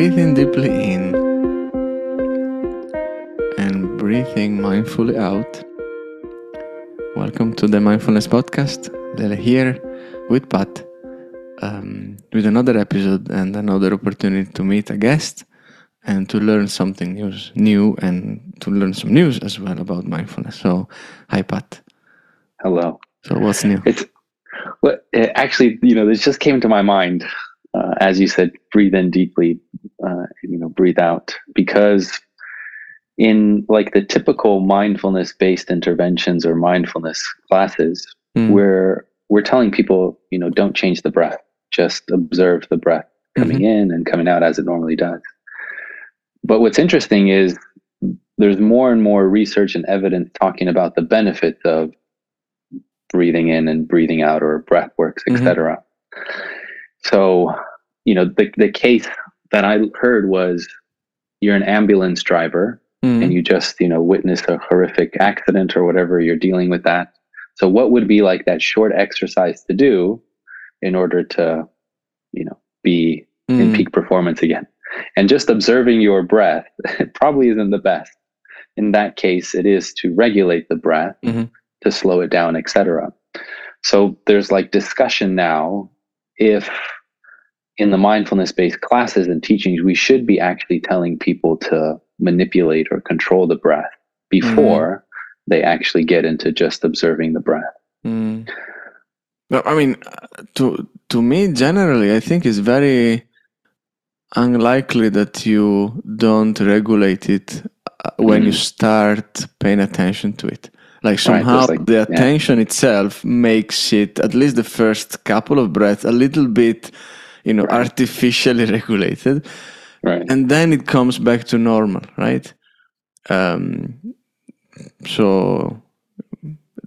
breathing deeply in and breathing mindfully out. Welcome to the Mindfulness Podcast. Lele here with Pat um, with another episode and another opportunity to meet a guest and to learn something new, new and to learn some news as well about mindfulness. So, hi, Pat. Hello. So, what's new? It's well, it actually, you know, this just came to my mind uh, as you said, breathe in deeply, uh, you know, breathe out, because in like the typical mindfulness based interventions or mindfulness classes, mm. we're we're telling people, you know, don't change the breath, just observe the breath coming mm-hmm. in and coming out as it normally does. But what's interesting is there's more and more research and evidence talking about the benefits of breathing in and breathing out or breath works, etc. Mm-hmm. So, you know, the the case that I heard was you're an ambulance driver mm. and you just, you know, witnessed a horrific accident or whatever, you're dealing with that. So what would be like that short exercise to do in order to, you know, be mm. in peak performance again? And just observing your breath probably isn't the best. In that case, it is to regulate the breath, mm-hmm. to slow it down, etc. So there's like discussion now if in the mindfulness based classes and teachings, we should be actually telling people to manipulate or control the breath before mm. they actually get into just observing the breath. Mm. I mean, to to me, generally, I think it's very unlikely that you don't regulate it uh, when mm. you start paying attention to it. Like somehow right, like, the attention yeah. itself makes it at least the first couple of breaths a little bit, you know, right. artificially regulated, right? And then it comes back to normal, right? Um, so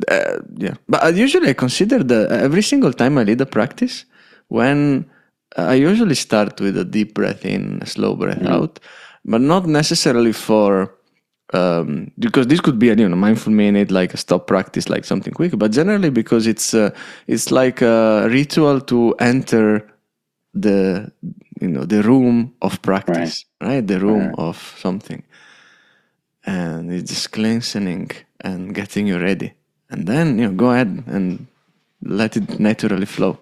uh, yeah, but I usually I consider that every single time I lead a practice, when I usually start with a deep breath in, a slow breath mm-hmm. out, but not necessarily for um, because this could be a you know mindful minute like a stop practice like something quick but generally because it's uh, it's like a ritual to enter the you know the room of practice right, right? the room right. of something and it's just cleansing and getting you ready and then you know go ahead and let it naturally flow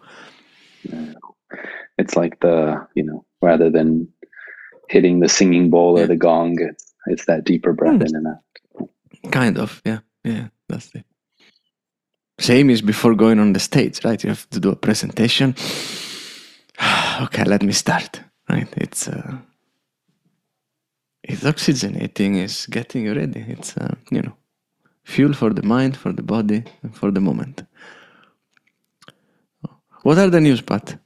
it's like the you know rather than hitting the singing bowl yeah. or the gong it's it's that deeper breath mm. in and out. Kind of, yeah, yeah. That's the same is before going on the stage, right? You have to do a presentation. okay, let me start. Right? It's uh, it's oxygenating. It's getting you ready. It's uh, you know fuel for the mind, for the body, and for the moment. What are the news, Pat?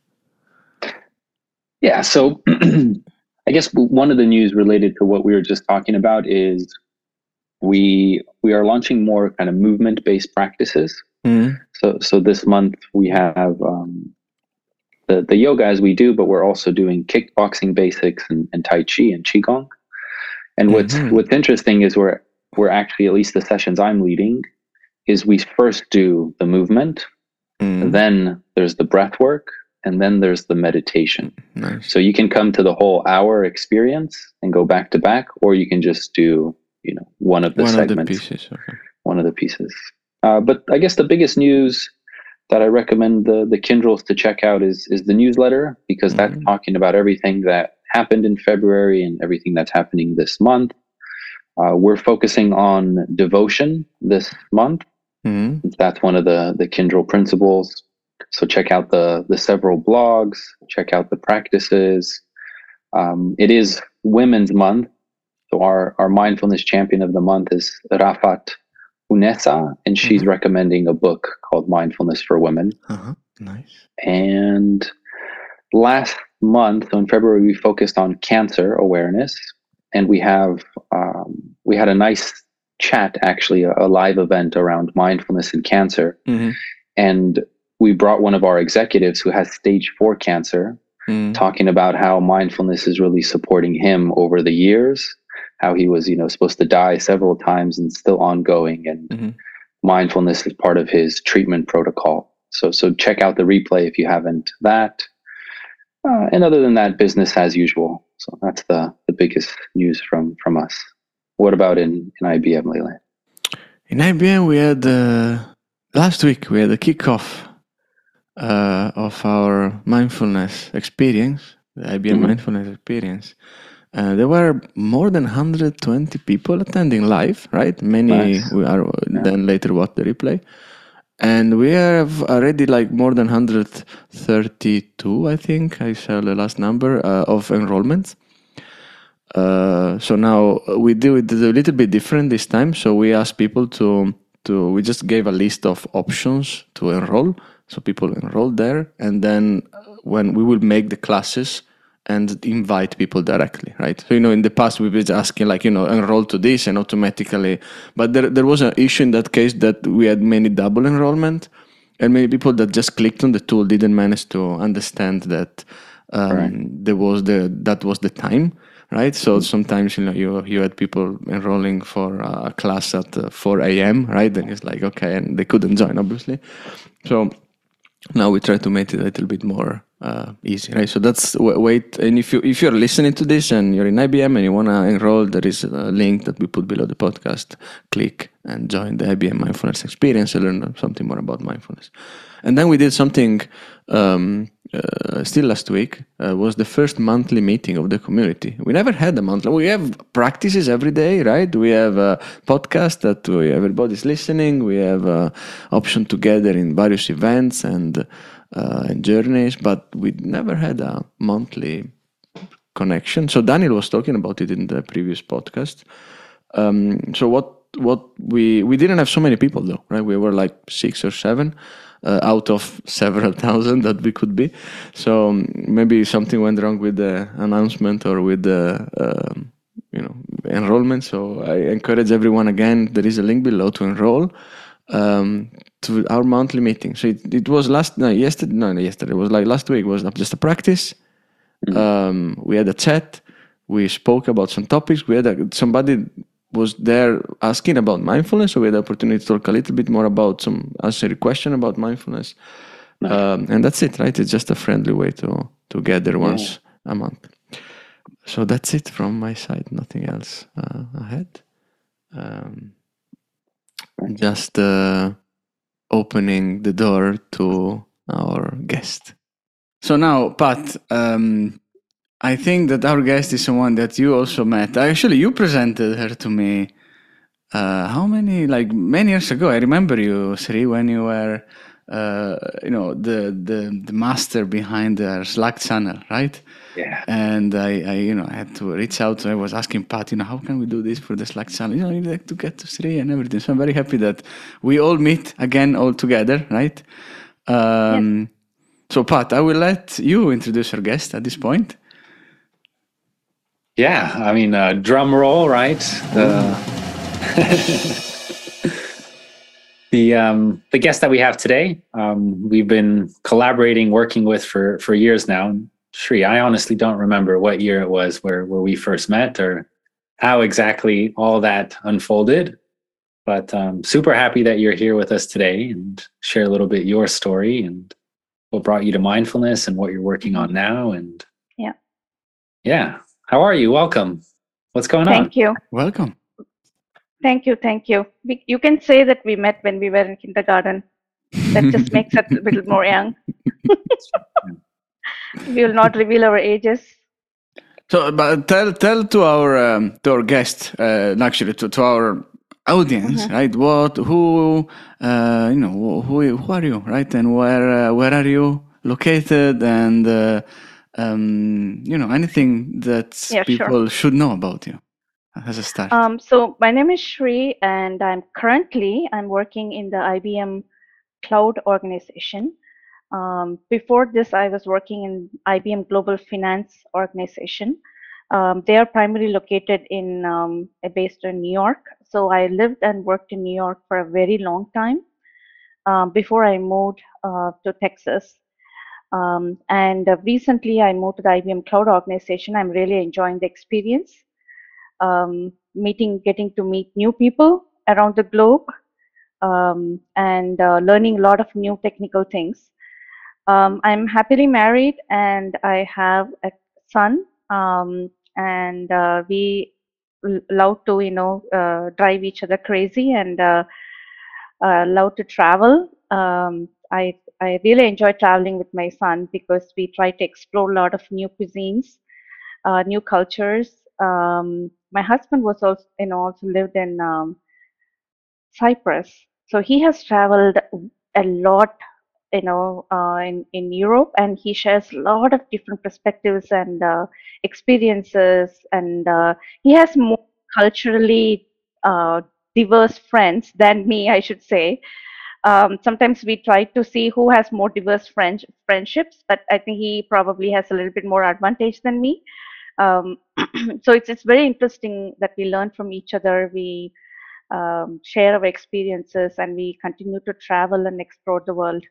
Yeah, so I guess one of the news related to what we were just talking about is we we are launching more kind of movement based practices. Mm-hmm. So so this month we have um, the the yoga as we do, but we're also doing kickboxing basics and, and tai chi and qigong. And what's mm-hmm. what's interesting is we're we're actually at least the sessions I'm leading is we first do the movement, mm. then there's the breath work, and then there's the meditation. Nice. So you can come to the whole hour experience and go back to back, or you can just do, you know, one of the one segments, of the pieces. Okay. one of the pieces. Uh, but I guess the biggest news that I recommend the the Kyndryls to check out is is the newsletter because mm-hmm. that's talking about everything that happened in February and everything that's happening this month. Uh, we're focusing on devotion this month. Mm-hmm. That's one of the the Kyndryl principles. So check out the the several blogs, check out the practices. Um, it is Women's Month, so our our mindfulness champion of the month is Rafat Unessa, and she's mm-hmm. recommending a book called Mindfulness for Women. Uh-huh. Nice. And last month, so in February, we focused on cancer awareness, and we have um, we had a nice chat, actually, a, a, live event around mindfulness and cancer. Mm-hmm. And we brought one of our executives who has stage four cancer, mm. talking about how mindfulness is really supporting him over the years, how he was, you know, supposed to die several times and still ongoing, and mm-hmm. mindfulness is part of his treatment protocol. So, so check out the replay if you haven't that. Uh, and other than that, business as usual. So that's the, the biggest news from, from us. What about in, in IBM, Lele? In IBM, we had uh, last week we had a kickoff uh, of our mindfulness experience, the IBM mm-hmm. mindfulness experience. Uh, there were more than 120 people attending live, right? Many nice. we are yeah. then later watch the replay and we have already like more than 132 i think i saw the last number uh, of enrollments uh, so now we do it a little bit different this time so we ask people to to we just gave a list of options to enroll so people enroll there and then when we will make the classes and invite people directly, right? So, you know, in the past we were asking like, you know, enroll to this and automatically, but there, there was an issue in that case that we had many double enrollment and many people that just clicked on the tool didn't manage to understand that um, right. there was the, that was the time, right? So mm-hmm. sometimes, you know, you, you had people enrolling for a class at uh, 4 a.m., right? And it's like, okay, and they couldn't join, obviously. So now we try to make it a little bit more uh, easy, right? So that's wait. And if you if you're listening to this and you're in IBM and you wanna enroll, there is a link that we put below the podcast. Click and join the IBM Mindfulness Experience and learn something more about mindfulness. And then we did something um, uh, still last week uh, was the first monthly meeting of the community. We never had a monthly. We have practices every day, right? We have a podcast that we, everybody's listening. We have a option together in various events and uh, and journeys, but we never had a monthly connection. So Daniel was talking about it in the previous podcast. Um, so what what we we didn't have so many people though, right? We were like six or seven. Uh, out of several thousand that we could be. So um, maybe something went wrong with the announcement or with the um, you know enrollment. So I encourage everyone again. There is a link below to enroll um, to our monthly meeting. So it, it was last no yesterday no, no yesterday it was like last week it was just a practice. Mm-hmm. Um, we had a chat. We spoke about some topics. We had a, somebody was there asking about mindfulness, so we had the opportunity to talk a little bit more about some answer a question about mindfulness. Nice. Um, and that's it, right? It's just a friendly way to to gather once yeah. a month. So that's it from my side. Nothing else uh, ahead. Um, just uh, opening the door to our guest. So now, Pat, um, I think that our guest is someone that you also met. Actually, you presented her to me. Uh, how many? Like many years ago. I remember you, Sri, when you were, uh, you know, the, the the master behind our Slack channel, right? Yeah. And I, I, you know, I had to reach out. I was asking Pat, you know, how can we do this for the Slack channel? You know, you need to get to Sri and everything. So I'm very happy that we all meet again all together, right? Um, yes. So Pat, I will let you introduce our guest at this point. Yeah, I mean, uh, drum roll, right? The the um, the guest that we have today, um, we've been collaborating, working with for for years now. Sri, I honestly don't remember what year it was where where we first met or how exactly all that unfolded. But um, super happy that you're here with us today and share a little bit your story and what brought you to mindfulness and what you're working on now. And yeah, yeah. How are you? Welcome. What's going Thank on? Thank you. Welcome. Thank you. Thank you. We, you can say that we met when we were in kindergarten. That just makes us a little more young. we will not reveal our ages. So, but tell tell to our um, to our guest, uh, actually to, to our audience, mm-hmm. right? What who uh, you know who who are you, right? And where uh, where are you located? And uh, um, you know anything that yeah, people sure. should know about you as a start. Um, so my name is Shri, and I'm currently I'm working in the IBM Cloud organization. Um, before this, I was working in IBM Global Finance Organization. Um, they are primarily located in um, based in New York. So I lived and worked in New York for a very long time um, before I moved uh, to Texas. Um, and uh, recently, I moved to the IBM Cloud organization. I'm really enjoying the experience, um, meeting, getting to meet new people around the globe, and uh, learning a lot of new technical things. Um, I'm happily married and I have a son um, and uh, we love to you know uh, drive each other crazy and uh, uh, love to travel. Um, I I really enjoy traveling with my son because we try to explore a lot of new cuisines, uh, new cultures. Um, my husband was also you know also lived in um, Cyprus, so he has traveled a lot you know uh, in in Europe, and he shares a lot of different perspectives and uh, experiences, and uh, he has more culturally uh, diverse friends than me, I should say. Um, sometimes we try to see who has more diverse friend, friendships, but I think he probably has a little bit more advantage than me. Um, so it's it's very interesting that we learn from each other. We um, share our experiences, and we continue to travel and explore the world.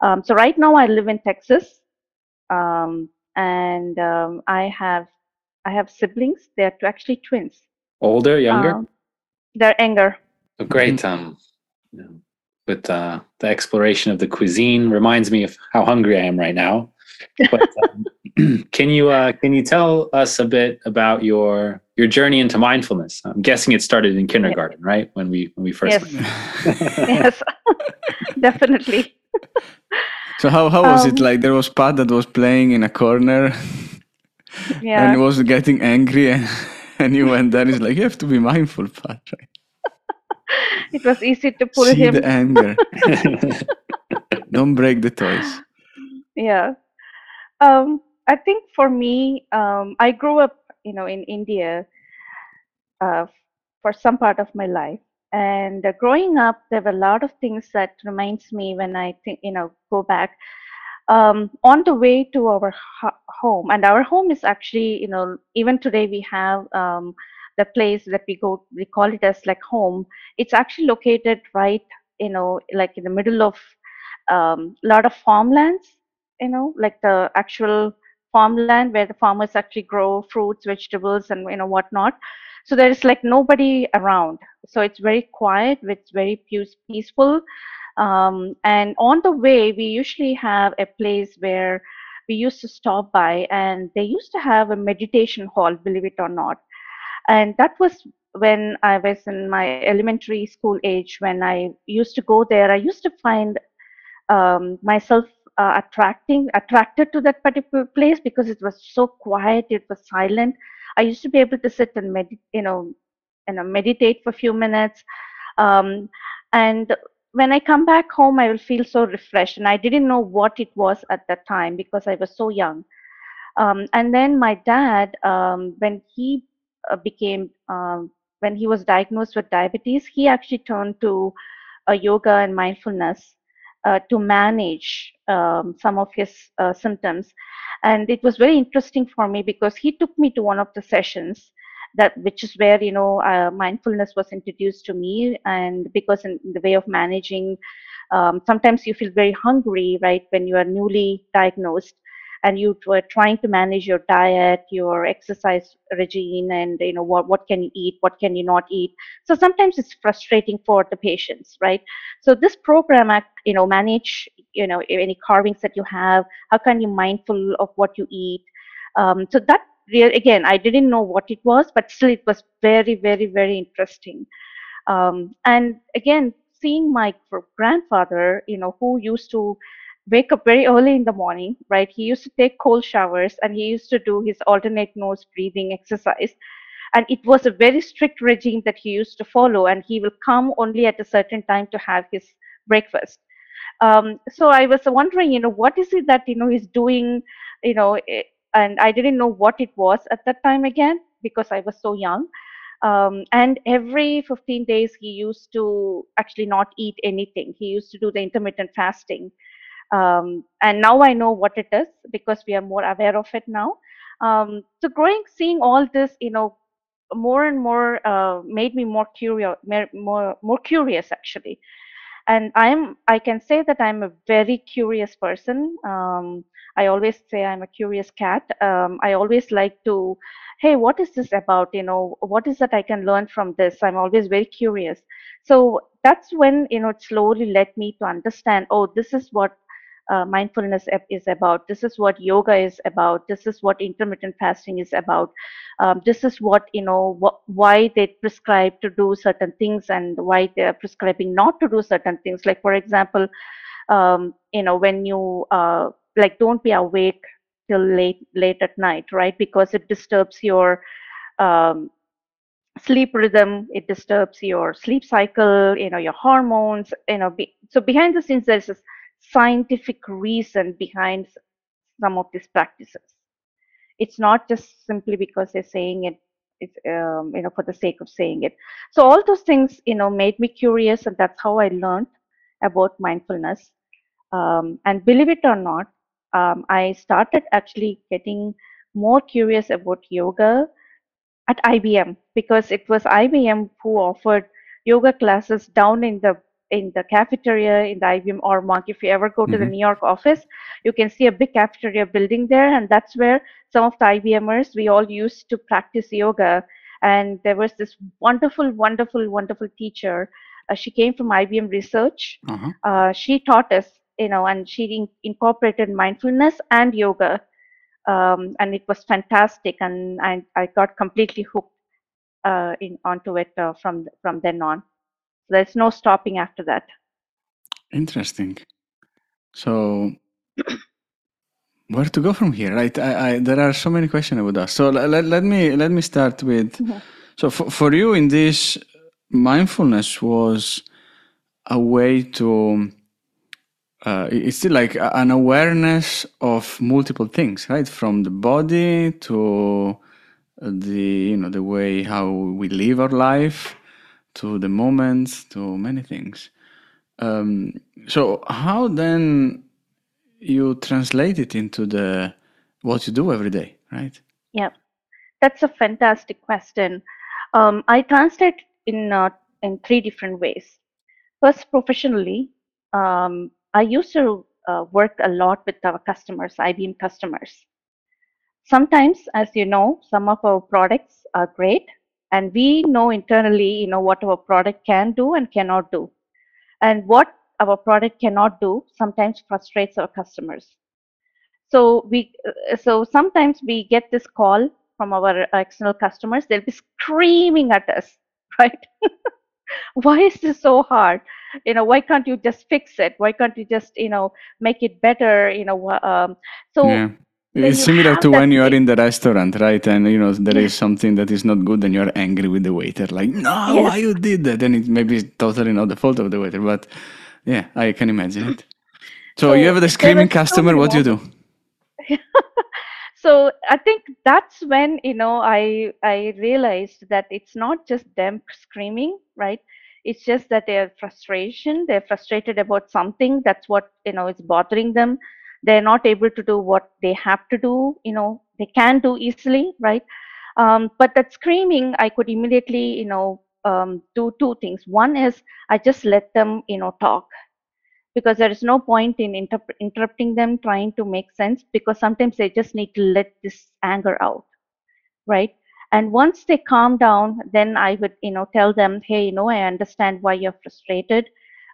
Um, so right now I live in Texas, um, and um, I have I have siblings. They're two- actually twins. Older, younger? Um, they're younger. Oh, great. Um, you know, with uh, the exploration of the cuisine reminds me of how hungry I am right now. But um, can you uh, can you tell us a bit about your your journey into mindfulness? I'm guessing it started in kindergarten, right? When we when we first Yes. met. yes, definitely. So how how was it Um, like? There was Pat that was playing in a corner Yeah. and was getting angry, and, and you went there. He's like you have to be mindful, Pat. Right? it was easy to pull See him. the anger. Don't break the toys. Yeah. Um, I think for me, um, I grew up, you know, in India uh, for some part of my life. And uh, growing up, there were a lot of things that reminds me when I think, you know, go back. Um, on the way to our ho- home, and our home is actually, you know, even today we have um, the place that we go, we call it as like home. It's actually located right, you know, like in the middle of um, lot of farmlands, you know, like the actual farmland where the farmers actually grow fruits, vegetables, and you know whatnot. So there is like nobody around. So it's very quiet, it's very peaceful. Um, and on the way, we usually have a place where we used to stop by, and they used to have a meditation hall, believe it or not. And that was when I was in my elementary school age, when I used to go there. I used to find um, myself uh, attracting attracted to that particular place because it was so quiet it was silent. I used to be able to sit and med- you know you know meditate for a few minutes. Um, and when i come back home i will feel so refreshed and i didn't know what it was at that time because i was so young. Um, and then my dad um, when he uh, became um, when he was diagnosed with diabetes he actually turned to uh, yoga and mindfulness uh, to manage um, some of his uh, symptoms. And it was very interesting for me because he took me to one of the sessions that which is where you know uh, mindfulness was introduced to me and because in the way of managing um, sometimes you feel very hungry right when you are newly diagnosed and you were trying to manage your diet your exercise regime and you know what, what can you eat what can you not eat? So sometimes it's frustrating for the patients right? So this program you know manage you know any carvings that you have how can you mindful of what you eat? Um, so that again i didn't know what it was but still it was very very very interesting. Um, and again seeing my grandfather you know who used to wake up very early in the morning right? He used to take cold showers and he used to do his alternate nose breathing exercise. And it was a very strict regime that he used to follow and he will come only at a certain time to have his breakfast. Um, so i was wondering you know what is it that you know he's doing you know eh, and i didn't know what it was at that time again because i was so young. Um, and every 15 days he used to actually not eat anything. He used to do the intermittent fasting um, and now i know what it is because we are more aware of it now. Um, so growing seeing all this you know more and more uh, made me more curious more more curious actually. And i'm i can say that i'm a very curious person. Um, i always say i'm a curious cat. Um, i always like to hey what is this about? You know what is that i can learn from this? I'm always very curious. So that's when you know it slowly led me to understand oh this is what uh, mindfulness is about. This is what yoga is about. This is what intermittent fasting is about. Um, this is what you know wh- why they prescribe to do certain things and why they are prescribing not to do certain things. Like for example, um, you know when you uh, like don't be awake till late late at night, right? Because it disturbs your um, sleep rhythm it disturbs your sleep cycle you know your hormones you know be, so behind the scenes there's a scientific reason behind some of these practices. It's not just simply because they're saying it it's um, you know for the sake of saying it. So all those things you know made me curious and that's how i learned about mindfulness. Um, and believe it or not um, i started actually getting more curious about yoga at IBM because it was IBM who offered yoga classes down in the in the cafeteria in the IBM Armonk. If you ever go to Mhm. the New York office, you can see a big cafeteria building there, and that's where some of the IBMers we all used to practice yoga. And there was this wonderful, wonderful, wonderful teacher. Uh, she came from IBM Research. Uh-huh. Uh, she taught us, you know, and she in- incorporated mindfulness and yoga um, and it was fantastic and I, I got completely hooked uh, in onto it uh, from from then on there's no stopping after that Interesting. So, where to go from here, right? I, I, there are so many questions I would ask. So let, let, me let me start with. Mhm. So for, for you in this, mindfulness was a way to. Uh, it's still like an awareness of multiple things, right? From the body to the you know the way how we live our life, to the moments, to many things. Um, so how then you translate it into the what you do every day, right? yeah that's a fantastic question um, i translate in uh, in three different ways first professionally um, i used to uh, work a lot with our customers ibm customers sometimes as you know some of our products are great and we know internally you know what our product can do and cannot do. And what our product cannot do sometimes frustrates our customers. So we uh, so sometimes we get this call from our external customers they'll be screaming at us right? Why is this so hard? You know why can't you just fix it? Why can't you just you know make it better? You know um, so yeah. It's similar to when you are in the restaurant, right? And you know there is something that is not good, and you are angry with the waiter, like, "No, Yes. why you did that?" And it maybe it's totally not the fault of the waiter, but yeah, I can imagine it. So, So you have the screaming were so customer. What do you do? so i think that's when you know i i realized that it's not just them screaming right it's just that they're frustration they're frustrated about something that's what you know is bothering them they're not able to do what they have to do you know they can do easily right? Um, but that screaming i could immediately you know um, do two things. One is i just let them you know talk because there is no point in interp- interrupting them trying to make sense because sometimes they just need to let this anger out right? And once they calm down then i would you know tell them hey you know i understand why you're frustrated.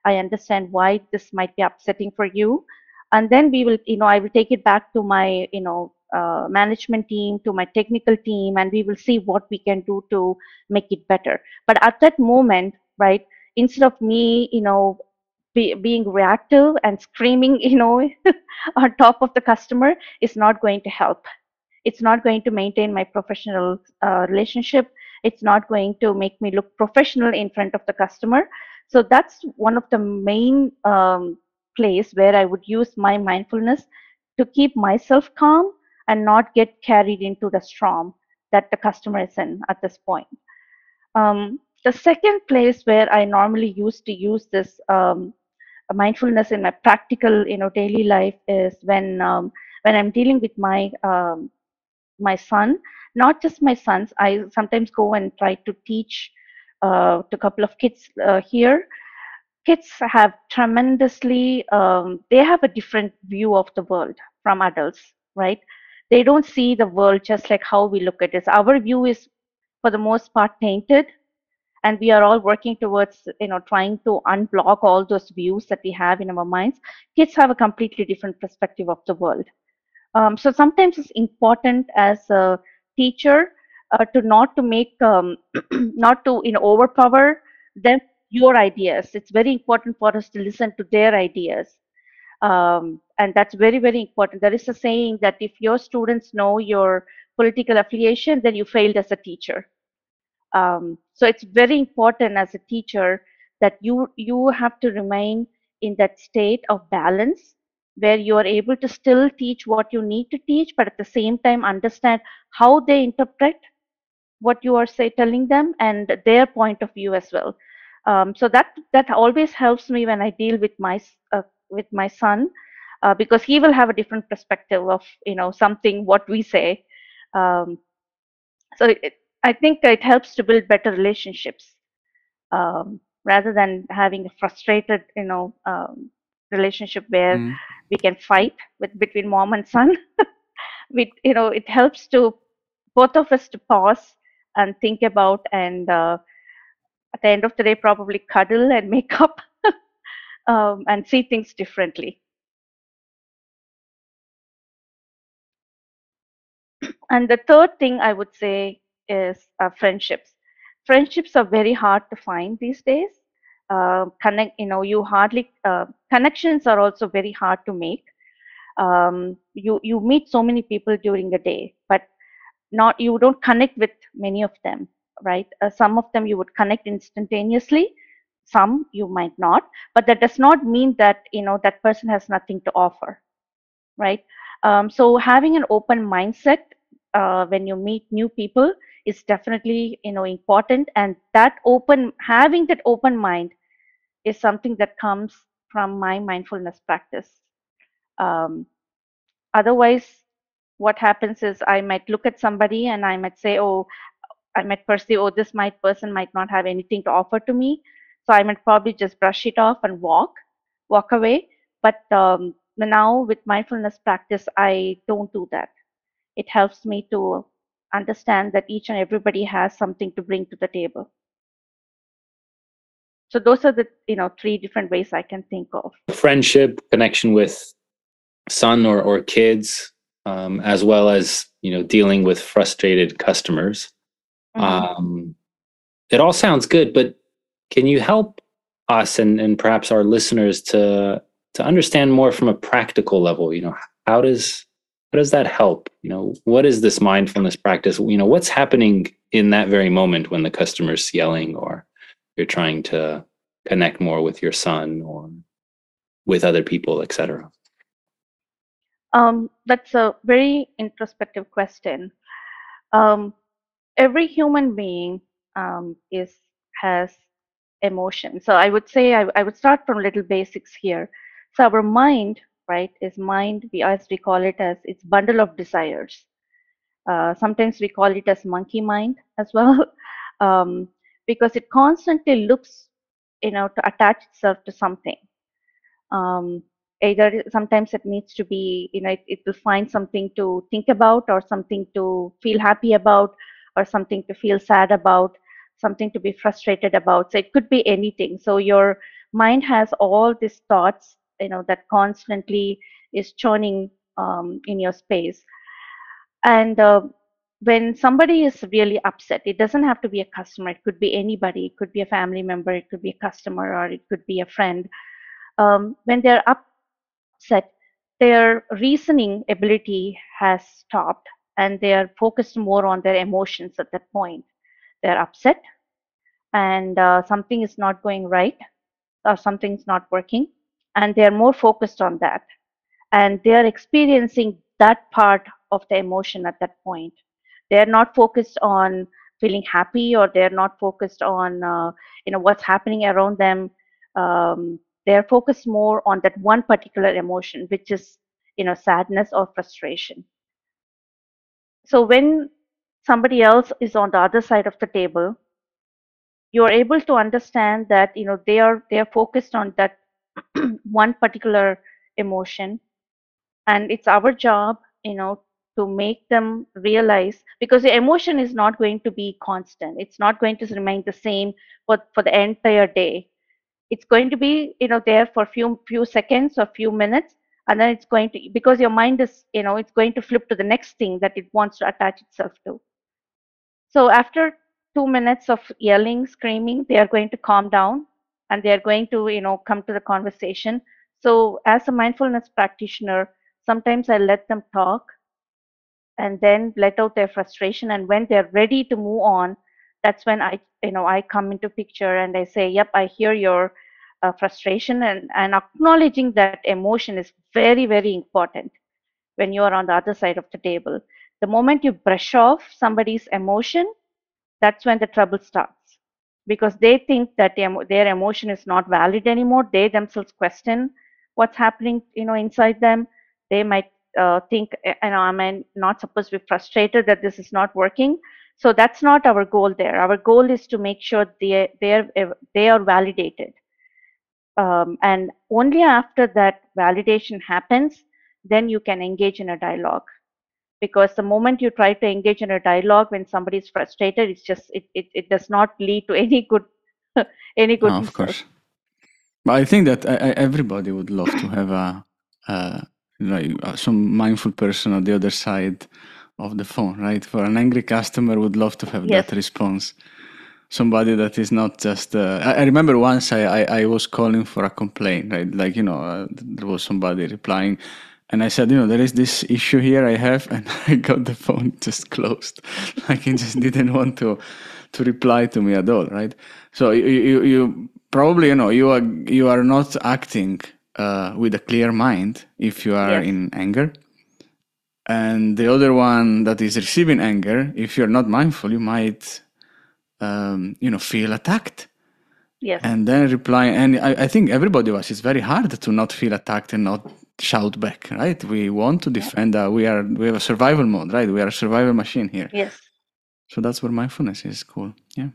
I understand why this might be upsetting for you and then we will you know i will take it back to my you know uh, management team to my technical team and we will see what we can do to make it better. But at that moment right instead of me you know be, being reactive and screaming you know on top of the customer is not going to help. It's not going to maintain my professional uh, relationship. It's not going to make me look professional in front of the customer. So that's one of the main um, place where i would use my mindfulness to keep myself calm and not get carried into the storm that the customer is in at this point. Um, the second place where i normally used to use this um, mindfulness in my practical you know daily life is when um, when i'm dealing with my um, my son not just my sons. I sometimes go and try to teach uh, to a couple of kids uh, here kids have tremendously um, they have a different view of the world from adults right? They don't see the world just like how we look at it. Our view is for the most part tainted and we are all working towards you know trying to unblock all those views that we have in our minds. Kids have a completely different perspective of the world. Um, so sometimes it's important as a teacher uh, to not to make um, not to you know overpower them your ideas. It's very important for us to listen to their ideas. Um, and that's very very important. There is a saying that if your students know your political affiliation then you failed as a teacher. Um, so it's very important as a teacher that you you have to remain in that state of balance where you are able to still teach what you need to teach but at the same time understand how they interpret what you are say telling them and their point of view as well um, so that that always helps me when i deal with my uh, with my son uh, because he will have a different perspective of you know something what we say um, so it, i think it helps to build better relationships um, rather than having a frustrated you know um, relationship where Mm. we can fight with between mom and son we you know it helps to both of us to pause and think about and uh, at the end of the day probably cuddle and make up um, and see things differently. And the third thing i would say is uh, friendships. Friendships are very hard to find these days. Uh, connect you know you hardly uh, connections are also very hard to make. Um, you you meet so many people during the day but not you don't connect with many of them right? Uh, some of them you would connect instantaneously some you might not but that does not mean that you know that person has nothing to offer right? Um, so having an open mindset uh, when you meet new people is definitely you know important and that open having that open mind is something that comes from my mindfulness practice. Um, otherwise what happens is i might look at somebody and i might say oh i might perceive oh this might person might not have anything to offer to me. So i might probably just brush it off and walk walk away. But um, now with mindfulness practice i don't do that. It helps me to understand that each and everybody has something to bring to the table. So those are the you know three different ways i can think of. Friendship connection with son or, or kids um, as well as you know dealing with frustrated customers Mhm. um, it all sounds good but can you help us and, and perhaps our listeners to to understand more from a practical level you know how does how does that help you know what is this mindfulness practice you know what's happening in that very moment when the customer's yelling or you're trying to connect more with your son or with other people etc Um, that's a very introspective question. Um, every human being um, is has emotion. So I would say I, I would start from little basics here. So our mind, right, is mind. We as we call it as its bundle of desires. Uh, sometimes we call it as monkey mind as well, um, because it constantly looks, you know, to attach itself to something. Um, either sometimes it needs to be you know it, it will find something to think about or something to feel happy about or something to feel sad about something to be frustrated about. So it could be anything. So your mind has all these thoughts you know that constantly is churning um, in your space. And uh, when somebody is really upset it doesn't have to be a customer. It could be anybody. It could be a family member. It could be a customer or it could be a friend. Um, when they're upset their reasoning ability has stopped and they are focused more on their emotions at that point. They're upset and uh, something is not going right or something's not working and they're more focused on that. And they're experiencing that part of the emotion at that point. They're not focused on feeling happy or they're not focused on uh, you know what's happening around them. Um, they're focused more on that one particular emotion which is you know sadness or frustration so when somebody else is on the other side of the table you're able to understand that you know they are they are focused on that one particular emotion. And it's our job you know to make them realize because the emotion is not going to be constant. It's not going to remain the same for, for the entire day. It's going to be you know there for few few seconds or few minutes and then it's going to because your mind is you know it's going to flip to the next thing that it wants to attach itself to. So after two minutes of yelling screaming they are going to calm down and they are going to you know come to the conversation. So as a mindfulness practitioner sometimes i let them talk and then let out their frustration. And when they're ready to move on that's when i you know i come into picture and i say yep i hear your uh, frustration and, and acknowledging that emotion is very very important when you are on the other side of the table. The moment you brush off somebody's emotion that's when the trouble starts because they think that their emotion is not valid anymore. They themselves question what's happening you know inside them. They might uh, think you know am i'm not supposed to be frustrated that this is not working? So that's not our goal there. Our goal is to make sure they they are they are validated um, and only after that validation happens then you can engage in a dialogue. Because the moment you try to engage in a dialogue when somebody is frustrated it's just it, it, it does not lead to any good any good no, of course. But i think that I, I, everybody would love to have a, a like uh, some mindful person on the other side of the phone right? For an angry customer would love to have yes. that response somebody that is not just uh, I, I, remember once I, I, I was calling for a complaint right like you know uh, there was somebody replying and I said, you know, there is this issue here I have, and I got the phone just closed. like he just didn't want to to reply to me at all, right? So you you, you probably you know you are you are not acting uh, with a clear mind if you are yes. in anger, and the other one that is receiving anger, if you're not mindful, you might um, you know feel attacked. Yes. And then reply, and I, I think everybody was. It's very hard to not feel attacked and not shout back, right? We want to defend. Uh, we are we have a survival mode, right? We are a survival machine here. Yes. So that's where mindfulness is cool. Yeah.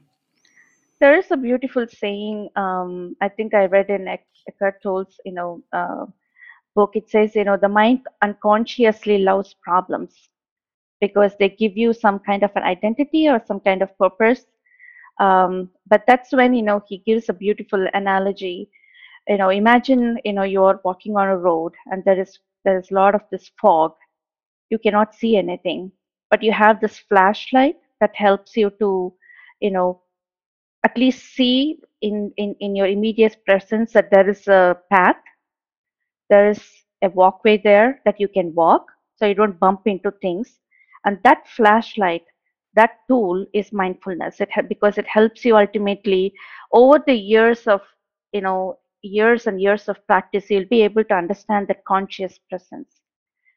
There is a beautiful saying. Um, I think I read in Eckhart Tolle's, you know, uh, book. It says, you know, the mind unconsciously loves problems because they give you some kind of an identity or some kind of purpose. Um, but that's when you know he gives a beautiful analogy. You know imagine you know you're walking on a road and there is there is a lot of this fog. You cannot see anything but you have this flashlight that helps you to you know at least see in in, in your immediate presence that there is a path. There is a walkway there that you can walk so you don't bump into things. And that flashlight that tool is mindfulness it because it helps you ultimately over the years of you know years and years of practice, you'll be able to understand that conscious presence,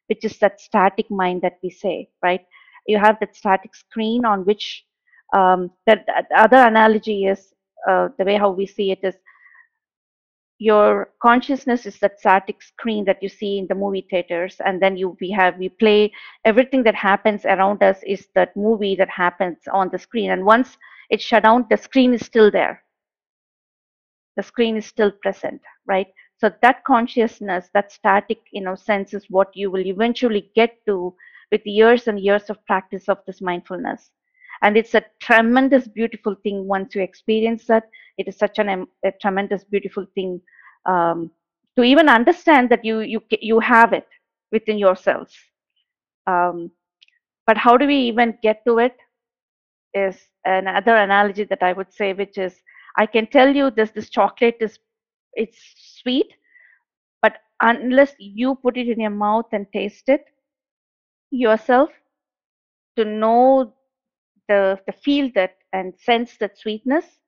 which is that static mind that we say, right? You have that static screen on which um, that, that other analogy is uh, the way how we see it is your consciousness is that static screen that you see in the movie theaters and then you we have we play everything that happens around us is that movie that happens on the screen and once it's shut down the screen is still there the screen is still present, right? So that consciousness, that static, you know, sense is what you will eventually get to with years and years of practice of this mindfulness. And it's a tremendous, beautiful thing once you experience that. It is such an, a tremendous, beautiful thing um, to even understand that you you you have it within yourselves. Um, but how do we even get to it? Is another analogy that I would say, which is I can tell you this this chocolate is it's sweet, but unless you put it in your mouth and taste it yourself to know the the feel that and sense that sweetness.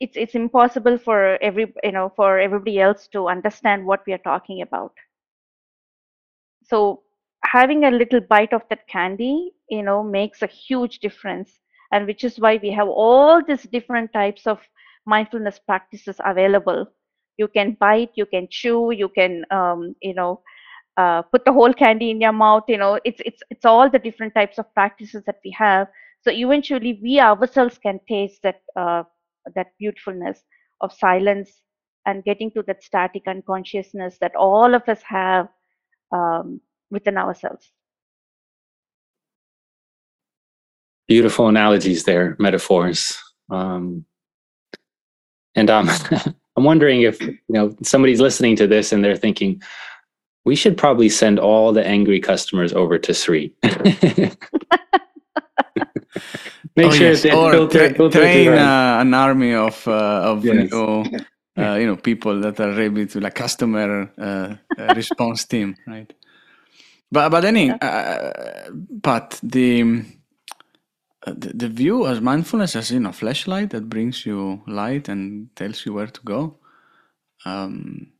It's it's impossible for every you know for everybody else to understand what we are talking about. So having a little bite of that candy you know makes a huge difference and which is why we have all these different types of mindfulness practices available. You can bite you can chew you can um, you know uh, put the whole candy in your mouth you know it's it's it's all the different types of practices that we have so eventually we ourselves can taste that uh, that beautifulness of silence and getting to that static unconsciousness that all of us have um, within ourselves. Beautiful analogies there, metaphors. Um, and um, I'm wondering if you know somebody's listening to this and they're thinking, we should probably send all the angry customers over to Sri. Make oh, sure yes. or filter, tra- train uh, an army of uh, of yes. new, uh, you know people that are ready to like customer uh, uh, response team, right? But but anyway, uh, but the, the the view as mindfulness as you know flashlight that brings you light and tells you where to go. Um,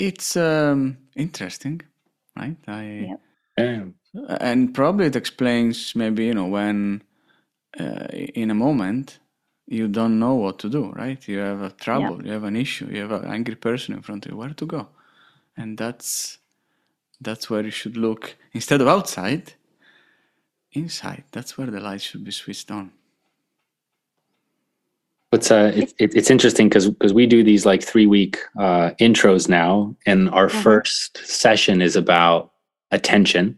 it's um, interesting, right? I yeah. and probably it explains maybe you know when uh, in a moment you don't know what to do, right? You have a trouble, yeah. you have an issue, you have an angry person in front of you. Where to go? And that's that's where you should look instead of outside. Inside, that's where the light should be switched on. It's uh, it, it, it's interesting because because we do these like three week uh, intros now, and our mm-hmm. first session is about attention.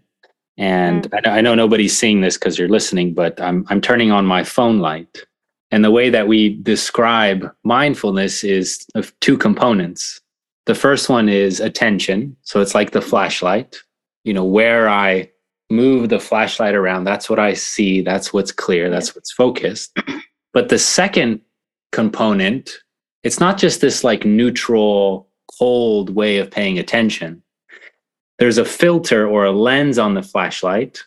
And mm-hmm. I, I, know nobody's seeing this because you're listening, but I'm I'm turning on my phone light, and the way that we describe mindfulness is of two components. The first one is attention, so it's like the flashlight. You know where I move the flashlight around, that's what I see. That's what's clear. That's what's focused. But the second component, it's not just this like neutral, cold way of paying attention. There's a filter or a lens on the flashlight.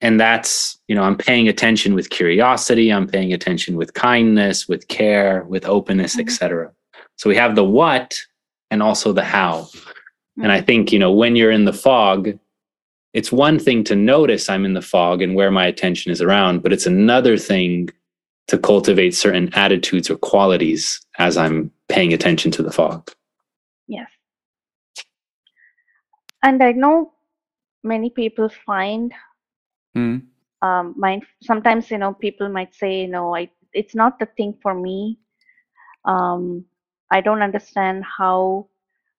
And that's, you know, I'm paying attention with curiosity, I'm paying attention with kindness, with care, with openness, mm-hmm. etc. So we have the what and also the how. Mm-hmm. And I mm-hmm. think, you know, when you're in the fog, it's one thing to notice I'm in the fog and where my attention is around, but it's another thing to cultivate certain attitudes or qualities as I'm paying attention to the fog. Yes. And I know many people find mm. um, mind. Sometimes you know people might say, "No, I, it's not the thing for me. Um, I don't understand how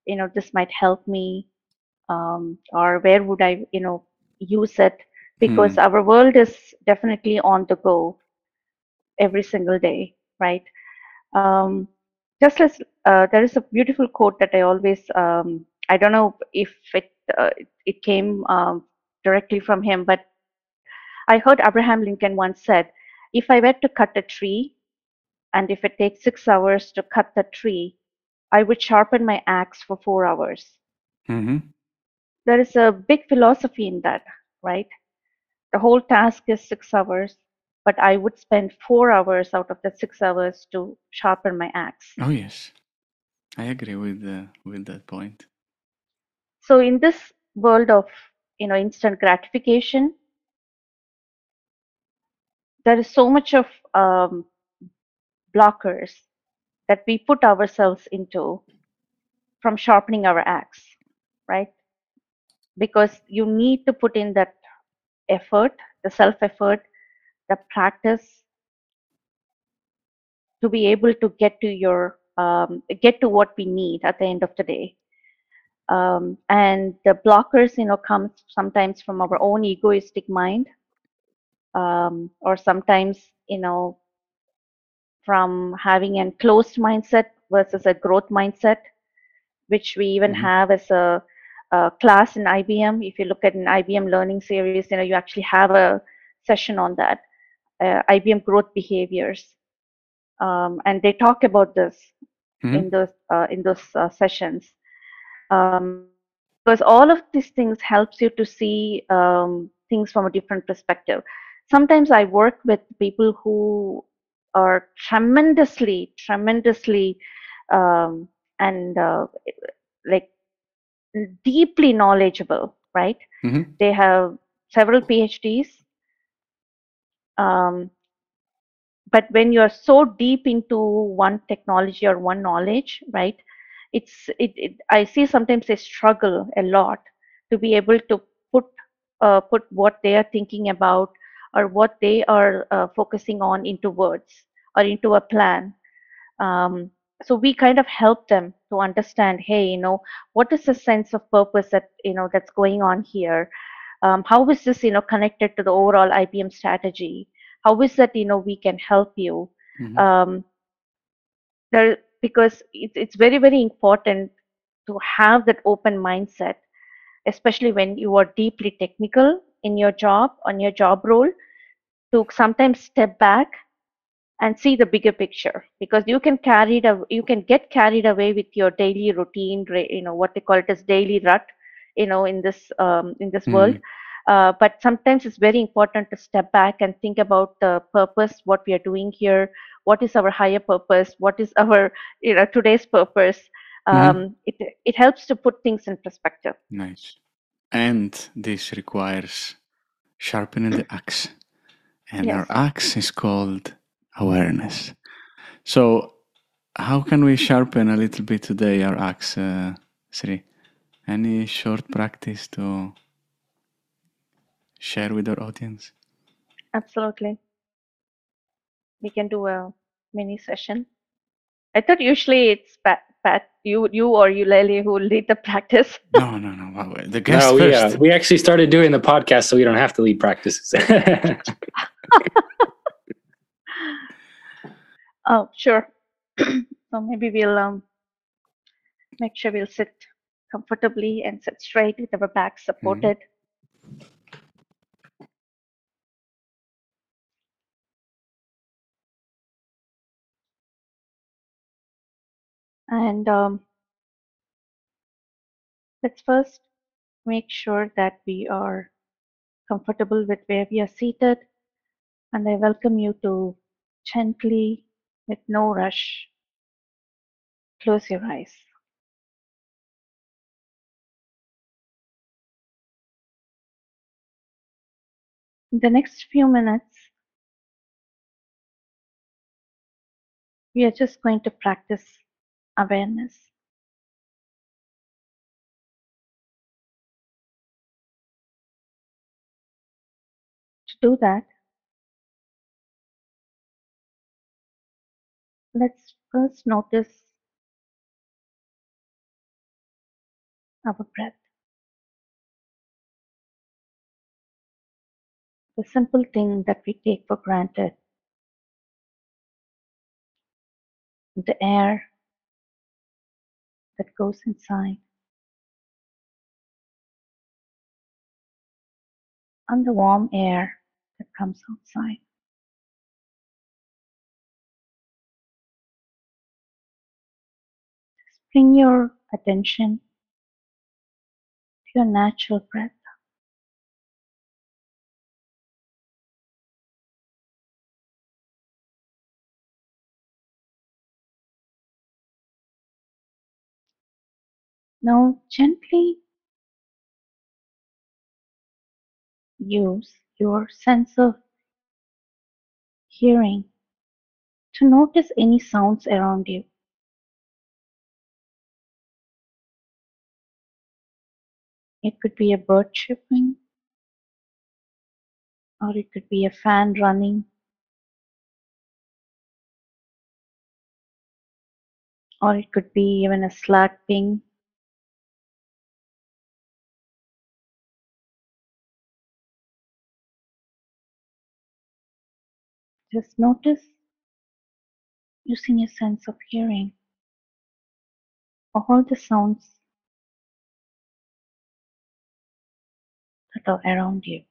you know this might help me, um, or where would I you know use it?" Because mm. our world is definitely on the go every single day, right? Um, just as uh, there is a beautiful quote that I always, um, I don't know if it uh, it came um, directly from him, but I heard Abraham Lincoln once said, "If I were to cut a tree, and if it takes six hours to cut the tree, I would sharpen my axe for four hours." Mm-hmm. There is a big philosophy in that, right? The whole task is six hours but I would spend four hours out of the six hours to sharpen my axe. Oh yes, I agree with uh, with that point. So in this world of you know instant gratification, there is so much of um, blockers that we put ourselves into from sharpening our axe, right? Because you need to put in that effort, the self effort the practice to be able to get to your um, get to what we need at the end of the day. Um, and the blockers you know come sometimes from our own egoistic mind um, or sometimes you know from having a closed mindset versus a growth mindset which we even mm-hmm. have as a, a, class in ibm if you look at an ibm learning series you know you actually have a session on that IBM growth behaviors, um, and they talk about this mm-hmm. in those uh, in those uh, sessions. Um, because all of these things helps you to see um, things from a different perspective. Sometimes I work with people who are tremendously, tremendously, um, and uh, like deeply knowledgeable. Right? Mm-hmm. They have several PhDs um, but when you're so deep into one technology or one knowledge right it's it, it i see sometimes they struggle a lot to be able to put uh, put what they are thinking about or what they are uh, focusing on into words or into a plan. Um, so we kind of help them to understand hey you know what is the sense of purpose that you know that's going on here um, how is this you know connected to the overall ibm strategy? How is that you know we can help you? Mhm. um, there because it's, it's very very important to have that open mindset especially when you are deeply technical in your job on your job role to sometimes step back and see the bigger picture. Because you can carry the you can get carried away with your daily routine you know what they call it as daily rut you know in this um, in this world uh, but sometimes it's very important to step back and think about the purpose what we are doing here what is our higher purpose what is our you know today's purpose um, it it helps to put things in perspective Nice. And this requires sharpening the axe. And our axe is called awareness. So, how can we sharpen a little bit today our axe, uh, Sri? Any short practice to share with our audience? Absolutely. We can do a mini session. I thought usually it's Pat, Pat you, you or you, Eulalie who lead the practice. No, no, no. wow, The guest no, we, first. uh, we actually started doing the podcast so we don't have to lead practices. Oh, sure. so maybe we'll um, make sure we'll sit comfortably and sit straight with our backs supported. And um, let's first make sure that we are comfortable with where we are seated. And I welcome you to gently, with no rush, close your eyes. The next few minutes, we are just going to practice awareness. To do that, let's first notice our breath. The simple thing that we take for granted. The air that goes inside and the warm air that comes outside. Just bring your attention to your natural breath. Now, gently use your sense of hearing to notice any sounds around you. It could be a bird chirping, or it could be a fan running, or it could be even a Slack ping. Just notice using your sense of hearing all the sounds that are around you.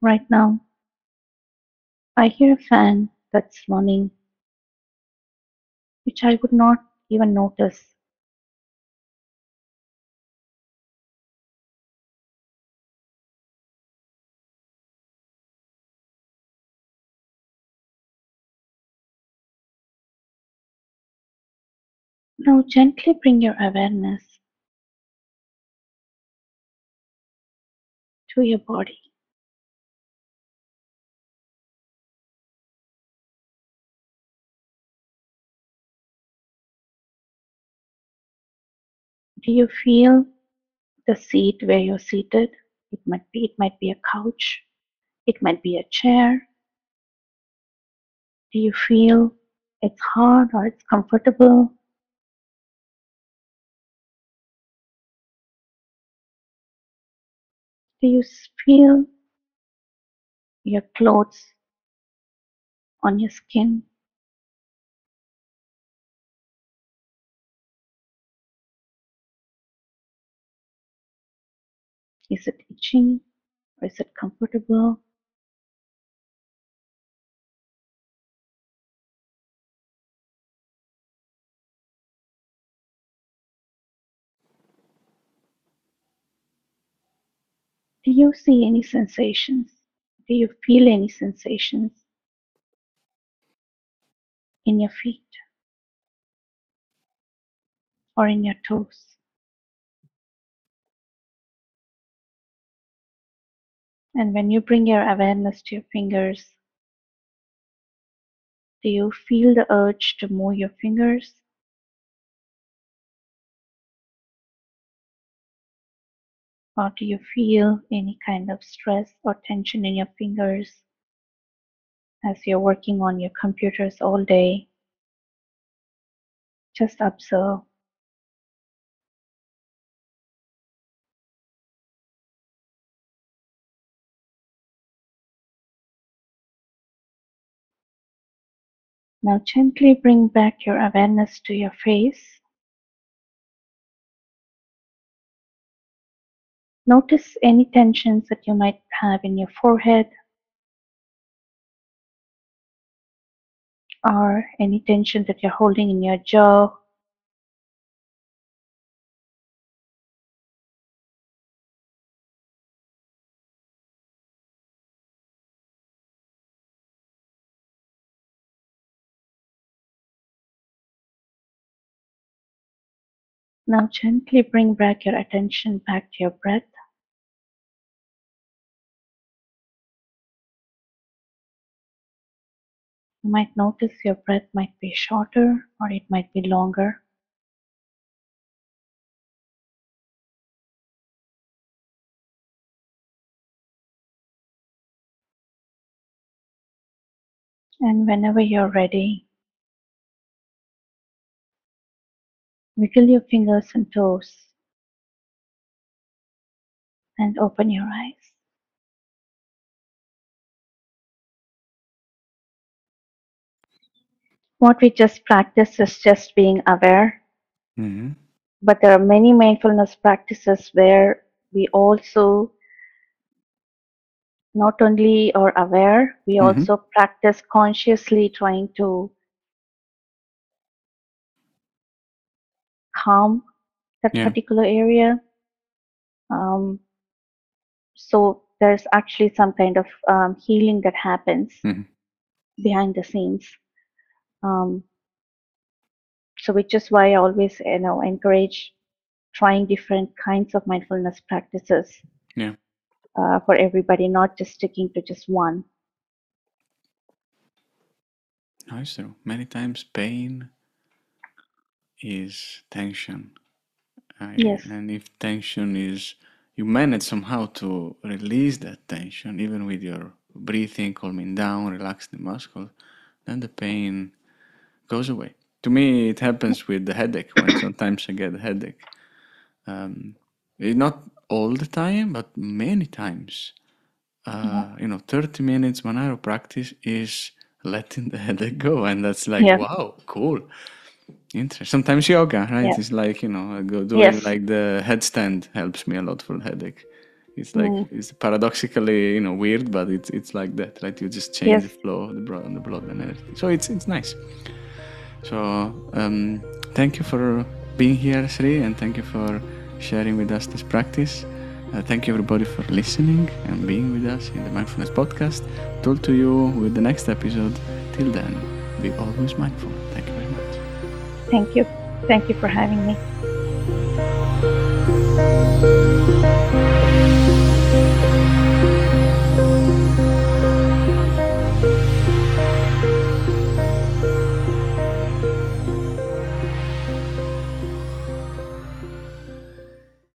Right now, I hear a fan that's running, which I would not even notice. Now, gently bring your awareness to your body. Do you feel the seat where you're seated, It might be it might be a couch. It might be a chair. Do you feel it's hard or it's comfortable? You feel your clothes on your skin? Is it itching or is it comfortable? Do you see any sensations? Do you feel any sensations in your feet or in your toes? And when you bring your awareness to your fingers, do you feel the urge to move your fingers? Or do you feel any kind of stress or tension in your fingers as you're working on your computers all day? Just observe. Now gently bring back your awareness to your face. Notice any tensions that you might have in your forehead or any tension that you're holding in your jaw. Now gently bring back your attention back to your breath. You might notice your breath might be shorter or it might be longer. And whenever you're ready, wiggle your fingers and toes and open your eyes. What we just practice is just being aware, hmm but there are many mindfulness practices where we also not only are aware, we Mhm. also practice consciously trying to calm that Yeah. particular area. Um, so there's actually some kind of um, healing that happens Mhm. behind the scenes. Um, so which is why I always you know encourage trying different kinds of mindfulness practices Yeah. uh, for everybody, not just sticking to just one. No, it's true. Many times pain is tension. Uh, Yes. And if tension is, you manage somehow to release that tension, even with your breathing, calming down, relax the muscles, then the pain goes away. To me, it happens with the headache when sometimes I get a headache. Um, not all the time, but many times. Uh, you know, 30 minutes, one hour practice is letting the headache go. And that's like, Yeah. wow, cool. Interesting. Sometimes yoga, right? Yeah. It's like, you know, go doing Yes. like the headstand helps me a lot for headache. It's like, Mm. it's paradoxically, you know, weird, but it's it's like that, right? You just change the flow of the blood, the blood and everything. So it's it's nice. So um, thank you for being here, Sri, and thank you for sharing with us this practice. Uh, thank you everybody for listening and being with us in the Mindfulness Podcast. Talk to you with the next episode. Till then, be always mindful. Thank you very much. Thank you. Thank you for having me.